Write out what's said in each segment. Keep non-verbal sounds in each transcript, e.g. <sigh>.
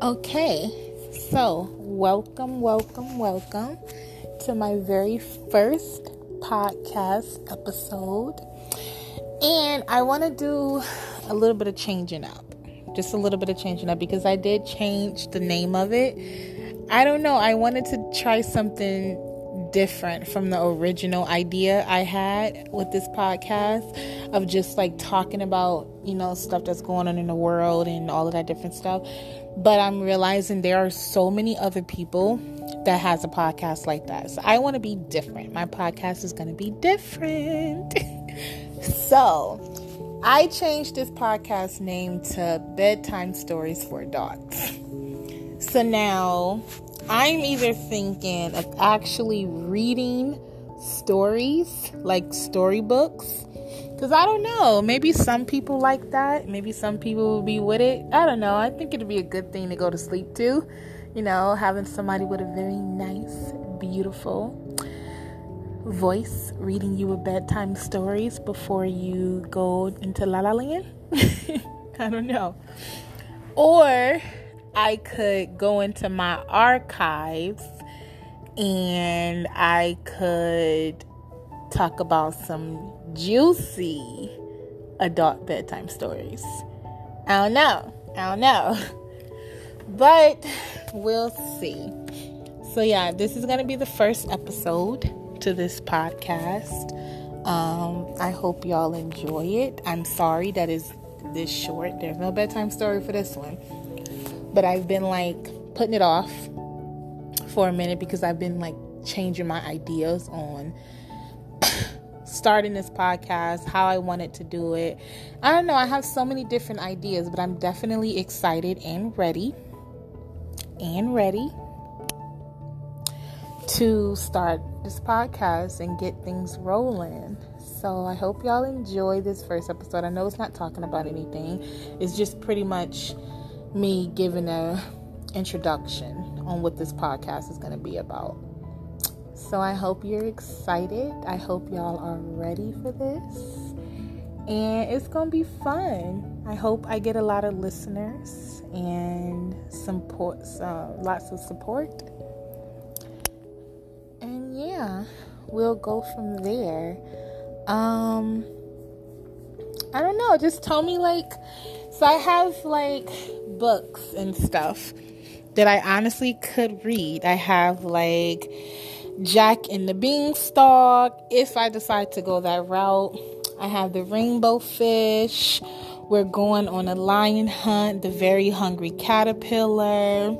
Okay, so welcome, welcome, welcome to my very first podcast episode. And I want to do a little bit of changing up. Just a little bit of changing up because I did change the name of it. I don't know, I wanted to try something different from the original idea I had with this podcast of just like talking about, you know, stuff that's going on in the world and all of that different stuff. But I'm realizing there are so many other people that has a podcast like that. So I want to be different. My podcast is going to be different. <laughs> so, I changed this podcast name to Bedtime Stories for Dogs. So now I'm either thinking of actually reading stories, like storybooks. Because I don't know, maybe some people like that. Maybe some people will be with it. I don't know. I think it'd be a good thing to go to sleep to. You know, having somebody with a very nice, beautiful voice reading you a bedtime stories before you go into La La Land. <laughs> I don't know. Or I could go into my archives and I could talk about some juicy adult bedtime stories. I don't know. I don't know. <laughs> But we'll see. So, yeah, this is going to be the first episode to this podcast. Um, I hope y'all enjoy it. I'm sorry that is this short. There's no bedtime story for this one but I've been like putting it off for a minute because I've been like changing my ideas on <coughs> starting this podcast, how I wanted to do it. I don't know, I have so many different ideas, but I'm definitely excited and ready and ready to start this podcast and get things rolling. So I hope y'all enjoy this first episode. I know it's not talking about anything. It's just pretty much me giving a introduction on what this podcast is going to be about. So I hope you're excited. I hope y'all are ready for this. And it's going to be fun. I hope I get a lot of listeners and support, uh, lots of support. And yeah, we'll go from there. Um, I don't know. Just tell me like so I have like books and stuff that I honestly could read. I have like Jack and the Beanstalk if I decide to go that route. I have the Rainbow Fish. We're going on a lion hunt, the very hungry caterpillar,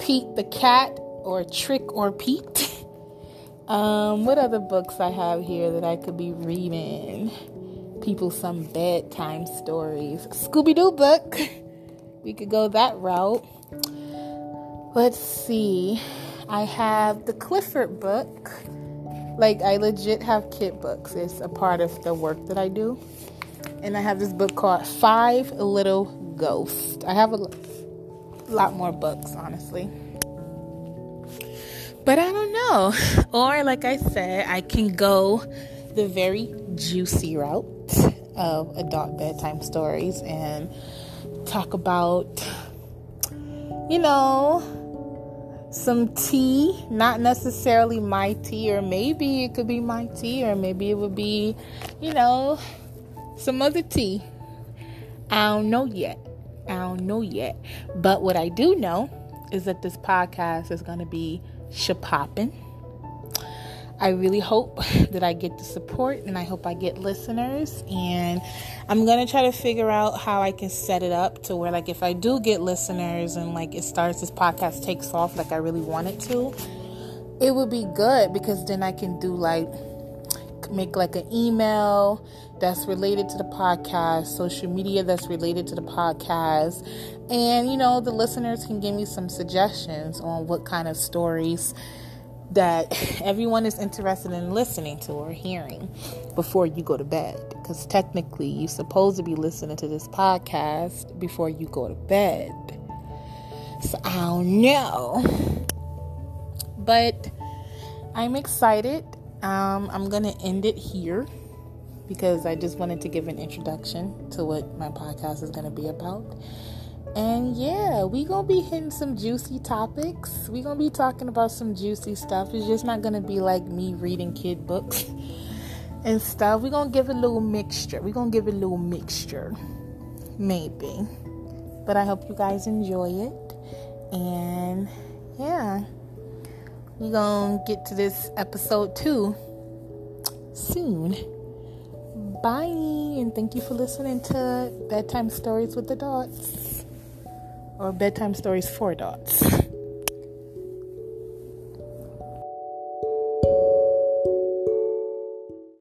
Pete the cat, or Trick or Pete. <laughs> um, what other books I have here that I could be reading? people some bedtime stories. Scooby Doo book. <laughs> We could go that route. Let's see. I have the Clifford book. Like, I legit have kid books, it's a part of the work that I do. And I have this book called Five Little Ghosts. I have a lot more books, honestly. But I don't know. <laughs> Or, like I said, I can go the very juicy route of adult bedtime stories and talk about, you know, some tea, not necessarily my tea, or maybe it could be my tea, or maybe it would be, you know, some other tea. I don't know yet. I don't know yet. But what I do know is that this podcast is going to be shapopping I really hope <laughs> that I get the support and I hope I get listeners. And I'm going to try to figure out how I can set it up to where, like, if I do get listeners and, like, it starts, this podcast takes off like I really want it to, it would be good because then I can do, like, make like an email that's related to the podcast, social media that's related to the podcast, and you know, the listeners can give me some suggestions on what kind of stories that <laughs> everyone is interested in listening to or hearing before you go to bed. Because technically, you're supposed to be listening to this podcast before you go to bed. So I don't know. But I'm excited. Um, I'm going to end it here because I just wanted to give an introduction to what my podcast is going to be about. And yeah, we gonna be hitting some juicy topics. We gonna be talking about some juicy stuff. It's just not gonna be like me reading kid books <laughs> and stuff. we gonna give a little mixture. we gonna give it a little mixture. Maybe. But I hope you guys enjoy it. And yeah. we gonna get to this episode two soon. Bye, and thank you for listening to Bedtime Stories with the Dots or Bedtime Stories for Dots.